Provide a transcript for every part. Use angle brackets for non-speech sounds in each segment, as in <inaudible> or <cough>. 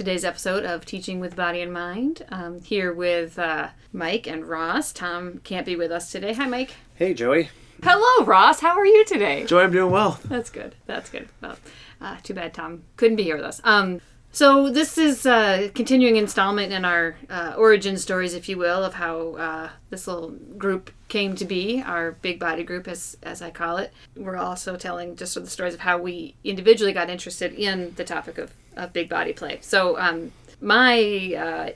welcome to today's episode of Teaching with Body in Mind. Um, here with uh, Mike and Ross. Tom can't be with us today. Hi, Mike. Hey, Joey. Hello, Ross. How are you today? Joey, I'm doing well. That's good. That's good. Well, uh, too bad Tom couldn't be here with us. Um, so this is a continuing installment in our uh, origin stories, if you will, of how uh, this little group came to be, our big body group, as as I call it. We're also telling just sort of the stories of how we individually got interested in the topic of, of big body play. So um, my uh,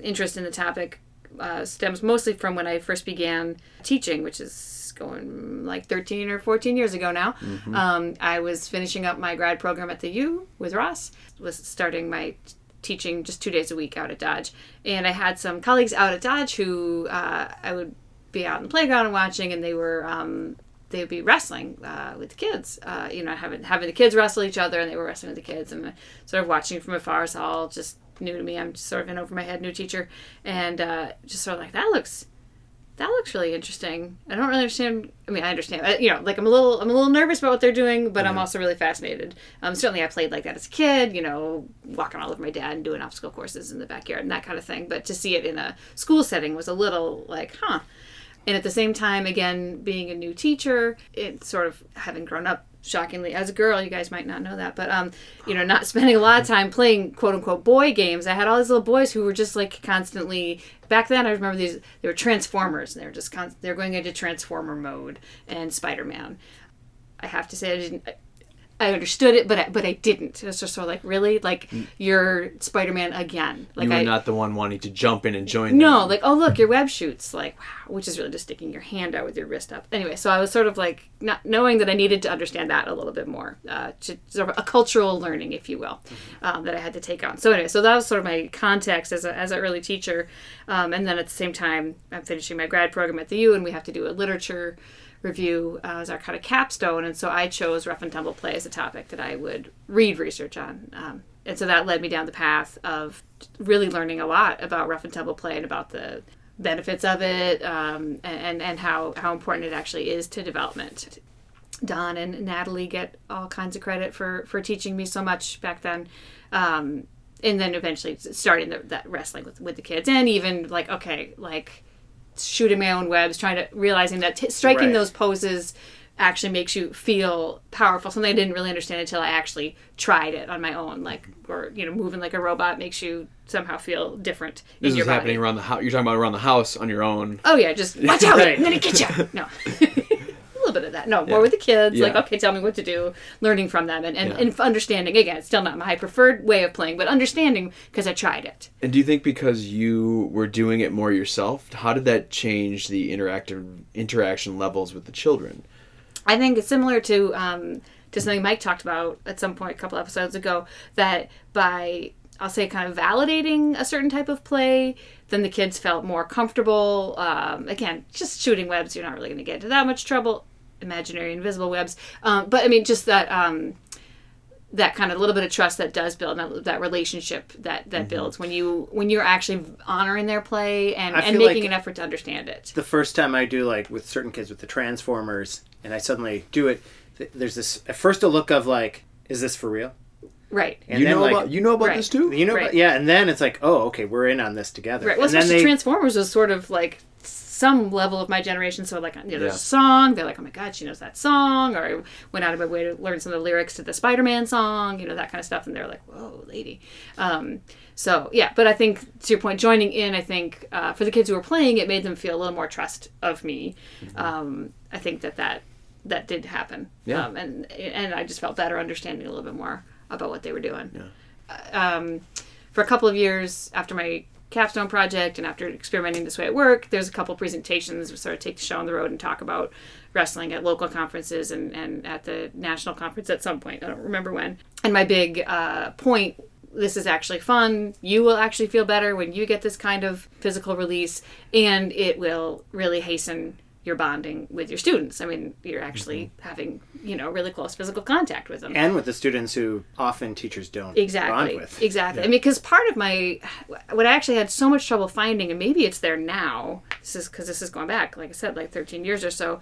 interest in the topic uh, stems mostly from when I first began teaching, which is going like 13 or 14 years ago now. Um, I was finishing up my grad program at the U with Ross, was starting my t- teaching just two days a week out at Dodge. And I had some colleagues out at Dodge who uh, I would be out in the playground and watching, and they were. Um, they would be wrestling uh, with the kids, uh, you know, having having the kids wrestle each other, and they were wrestling with the kids, and uh, sort of watching from afar. It's all just new to me. I'm just sort of in over my head, new teacher, and uh, just sort of like that looks that looks really interesting. I don't really understand. I mean, I understand. uh, You know, like I'm a little, I'm a little nervous about what they're doing, but I'm also really fascinated. Um, certainly, I played like that as a kid. You know, walking all over my dad and doing obstacle courses in the backyard and that kind of thing. But to see it in a school setting was a little like, huh. And at the same time, again, being a new teacher, it sort of having grown up shockingly as a girl, you guys might not know that, but um, you know, not <laughs> spending a lot of time playing quote unquote boy games. I had all these little boys who were just like constantly. Back then, I remember these. They were Transformers, and they were just con- they're going into Transformer mode and Spider Man. I have to say, I didn't. I understood it, but I, but I didn't. It was just sort of like, really, like you're Spider Man again. Like you were I, not the one wanting to jump in and join. no, them. like oh look, your <laughs> web shoots like wow, which is really just sticking your hand out with your wrist up. Anyway, so I was sort of like not knowing that I needed to understand that a little bit more, uh, to sort of a cultural learning, if you will, um, that I had to take on. So anyway, so that was sort of my context as a as an early teacher, um, and then at the same time, I'm finishing my grad program at the U, and we have to do a literature review uh, as our kind of capstone, and so I chose rough and tumble play as a topic that I would read research on. Um, and so that led me down the path of really learning a lot about rough and tumble play and about the benefits of it um, and, and how, how important it actually is to development. Don and Natalie get all kinds of credit for, for teaching me so much back then. Um, and then eventually starting the, that wrestling with, with the kids and even like, okay, like shooting my own webs, trying to realizing that t- striking Right. those poses actually makes you feel powerful. Something I didn't really understand until I actually tried it on my own. Like, or you know, moving like a robot makes you somehow feel different this in your is happening body. around the house. You're talking about around the house on your own. Oh yeah, just watch out! <laughs> Right. I'm gonna get you. No. <laughs> A little bit of that. No, more with the kids. Like, okay, tell me what to do. Learning from them and, and, Yeah. and understanding. Again, it's still not my preferred way of playing, but understanding because I tried it. And do you think because you were doing it more yourself, how did that change the interactive interaction levels with the children? I think it's similar to um, to something Mike talked about at some point a couple episodes ago. That by I'll say kind of validating a certain type of play, then the kids felt more comfortable. Um, again, just shooting webs, you're not really going to get into that much trouble. Imaginary invisible webs, um, but I mean, just that um, that kind of little bit of trust that does build that, that relationship that that builds when you when you're actually honoring their play and, I and making like- an effort to understand it. The first time I do like with certain kids with the Transformers, and I suddenly do it, there's this at first a look of like, is this for real? Right. And you then know like, about you know about Right. this too. you know, Right. yeah, and then it's like, oh, okay, we're in on this together. Right. Well, and then especially they, Transformers was sort of like some level of my generation. So like, you know, there's Yeah. a song. They're like, oh my god, she knows that song. Or I went out of my way to learn some of the lyrics to the Spider-Man song. You know, that kind of stuff. And they're like, whoa, lady. Um, so yeah, but I think to your point, joining in, I think uh, for the kids who were playing, it made them feel a little more trust of me. Um, I think that that that did happen. Yeah. Um, and and I just felt better understanding a little bit more about what they were doing um, for a couple of years after my capstone project and after experimenting this way at work, there's a couple presentations we sort of take the show on the road and talk about wrestling at local conferences and, and at the national conference at some point. I don't remember when. And my big uh, point this is actually fun. You will actually feel better when you get this kind of physical release, and it will really hasten your bonding with your students. I mean, you're actually mm-hmm. having, you know, really close physical contact with them. And with the students who often teachers don't exactly. bond with. exactly. I mean because part of my what i actually had so much trouble finding and maybe it's there now this is because this is going back like i said like 13 years or so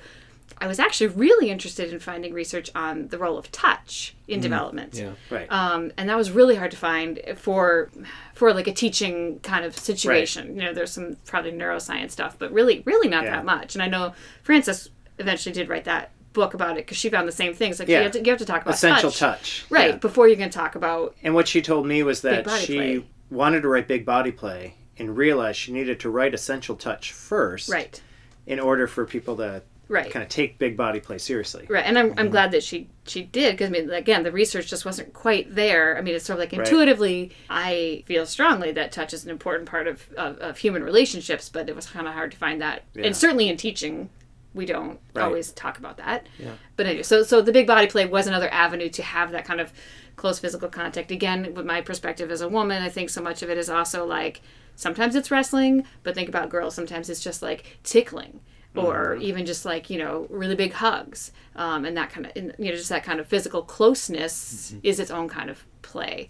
I was actually really interested in finding research on the role of touch in development. Yeah. Right. Um, and that was really hard to find for for like a teaching kind of situation. You know, there's some probably neuroscience stuff, but really, really not Yeah. that much. And I know Frances eventually did write that book about it because she found the same things. Like Yeah. you, have to, you have to talk about Essential touch, touch. right? Yeah. Before you can talk about And what she told me was that she play. wanted to write big body play and realized she needed to write essential touch first right, in order for people to right. kind of take big body play seriously. Right, and I'm, Mm-hmm. I'm glad that she she did because I mean again the research just wasn't quite there. I mean it's sort of like Right. intuitively I feel strongly that touch is an important part of of, of human relationships, but it was kind of hard to find that, Yeah. and certainly in teaching we don't Right. always talk about that. Yeah. But anyway, so so the big body play was another avenue to have that kind of close physical contact. Again, with my perspective as a woman, I think so much of it is also like sometimes it's wrestling, but think about girls. Sometimes it's just like tickling, or even just like you know really big hugs, um, and that kind of and, you know just that kind of physical closeness is its own kind of play.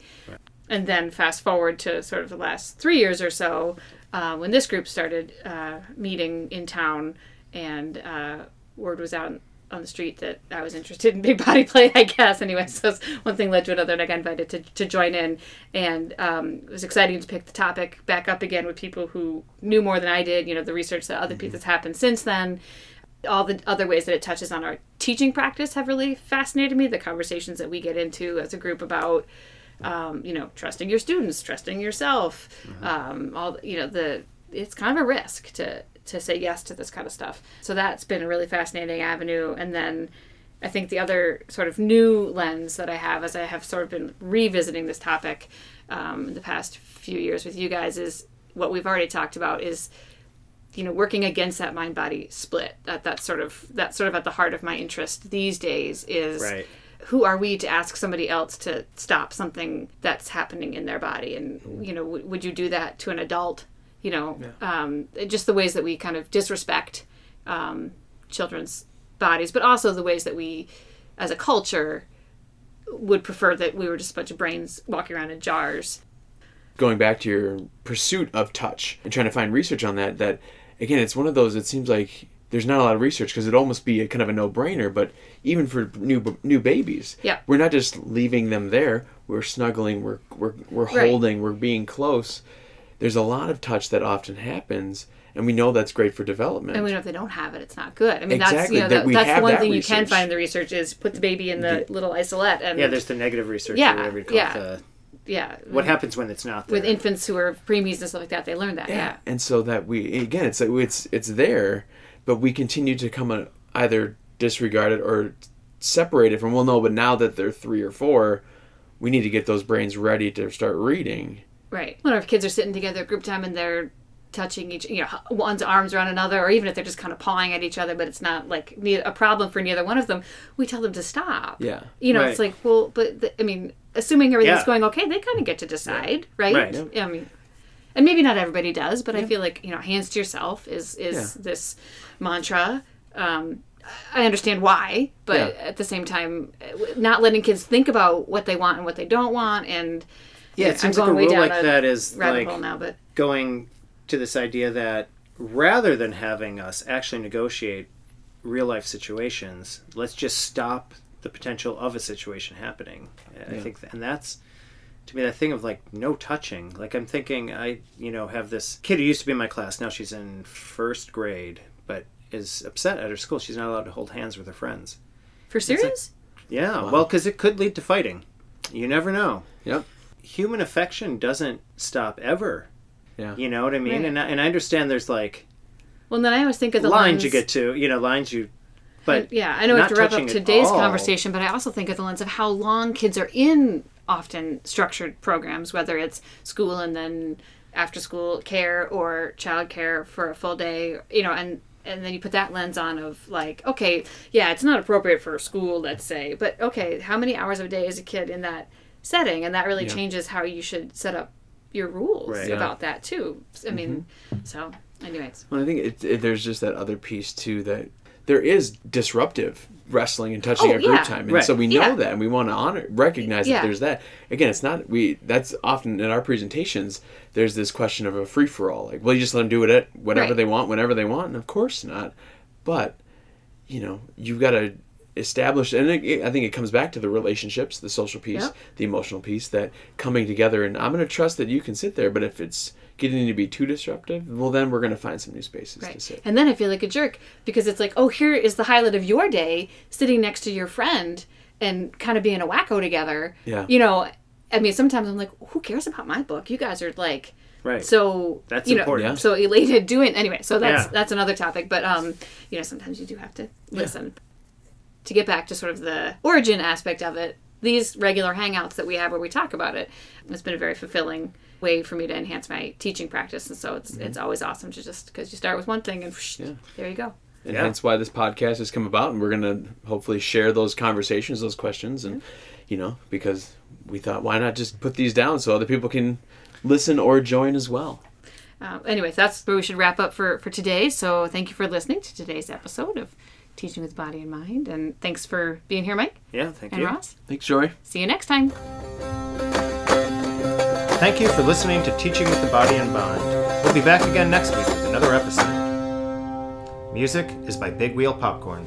And then fast forward to sort of the last three years or so, uh, when this group started uh, meeting in town, and uh, word was out on the street that I was interested in <laughs> big body play, I guess. Anyway, so one thing led to another, and I got invited to, to join in. And um, it was exciting to pick the topic back up again with people who knew more than I did, you know, the research that other people that's happened since then. All the other ways that it touches on our teaching practice have really fascinated me. The conversations that we get into as a group about um, you know, trusting your students, trusting yourself. Um, all you know, the it's kind of a risk to to say yes to this kind of stuff. So that's been a really fascinating avenue. And then I think the other sort of new lens that I have, as I have sort of been revisiting this topic um, in the past few years with you guys, is what we've already talked about is you know working against that mind body split that that's sort of that's sort of at the heart of my interest these days is Right. who are we to ask somebody else to stop something that's happening in their body and you know w- would you do that to an adult you know um, just the ways that we kind of disrespect um, children's bodies but also the ways that we as a culture would prefer that we were just a bunch of brains walking around in jars going back to your pursuit of touch and trying to find research on that that again it's one of those it seems like there's not a lot of research because it'd almost be a kind of a no-brainer but even for new new babies Yeah. we're not just leaving them there we're snuggling we're we're, we're Right. holding we're being close there's a lot of touch that often happens and we know that's great for development and we know if they don't have it, it's not good. I mean, that's Exactly, you know that that, that's the one that thing you can find in the research is put the baby in the little isolette and Yeah, there's the negative research Yeah, or whatever you call yeah. it. The, yeah what happens when it's not there. with infants who are preemies and stuff like that. They learn that. Yeah, and so that we again it's it's it's there but we continue to come on either disregard it or separate it from well no but now that they're three or four we need to get those brains ready to start reading right. When our kids are sitting together at group time and they're touching each, you know, one's arms around another, or even if they're just kind of pawing at each other, but it's not like a problem for neither one of them, we tell them to stop. yeah You know, Right. it's like, well, but the, I mean, assuming everything's Yeah. going okay, they kind of get to decide, right? Right. I mean, and maybe not everybody does, but I feel like you know, hands to yourself is is Yeah. this mantra. Um, I understand why, but Yeah. at the same time, uh, not letting kids think about what they want and what they don't want, and yeah, I'm it seems like a rule like a that is like now. But going to this idea that rather than having us actually negotiate real life situations, let's just stop the potential of a situation happening. I think, and that's to me that thing of like no touching. Like I'm thinking, I you know have this kid who used to be in my class. Now she's in first grade, but is upset at her school. She's not allowed to hold hands with her friends. for serious, Yeah, Wow. well, because it could lead to fighting. You never know. Yep. Human affection doesn't stop ever. Yeah. You know what I mean? Right. And, I, and I understand there's like well, then I always think of the lines lens, you get to, you know, lines you. But yeah, I know we have to wrap up today's conversation, but I also think of the lens of how long kids are in often structured programs, whether it's school and then after school care or child care for a full day, you know, and and then you put that lens on of like, okay, yeah, it's not appropriate for school, let's say, but okay, how many hours of a day is a kid in that setting? And that really Yeah. changes how you should set up your rules Right. Yeah. about that too. I mean, mm-hmm. so anyways. well i think it, it, there's just that other piece too that there is disruptive wrestling and touching Oh, at group yeah. time and Right. so we know Yeah. that and we want to honor recognize Yeah. that there's that again it's not we that's often in our presentations there's this question of a free-for-all like well you just let them do it at whatever Right. they want whenever they want and of course not but you know, you've got to establish, and it, I think it comes back to the relationships, the social piece, Yep. the emotional piece, that coming together. And I'm going to trust that you can sit there, but if it's getting to be too disruptive, well, then we're going to find some new spaces to sit. And then I feel like a jerk because it's like, oh, here is the highlight of your day sitting next to your friend and kind of being a wacko together. Yeah. You know, I mean, sometimes I'm like, who cares about my book? You guys are like, Right. so That's you know, important. Yeah. so elated doing anyway. So that's Yeah. that's another topic. But um, you know, sometimes you do have to listen. To get back to sort of the origin aspect of it, these regular hangouts that we have where we talk about it, it's been a very fulfilling way for me to enhance my teaching practice, and so it's it's always awesome to just because you start with one thing and whoosh, Yeah. there you go. and Yeah. hence why this podcast has come about and we're going to hopefully share those conversations those questions and you know because we thought why not just put these down so other people can listen or join as well Uh, anyways, that's where we should wrap up for for today. So thank you for listening to today's episode of Teaching with Body in Mind, and thanks for being here, Mike Yeah, thank and you. Ross. thanks Joey See you next time. Thank you for listening to Teaching with the Body in Mind. We'll be back again next week with another episode. Music is by Big Wheel Popcorn.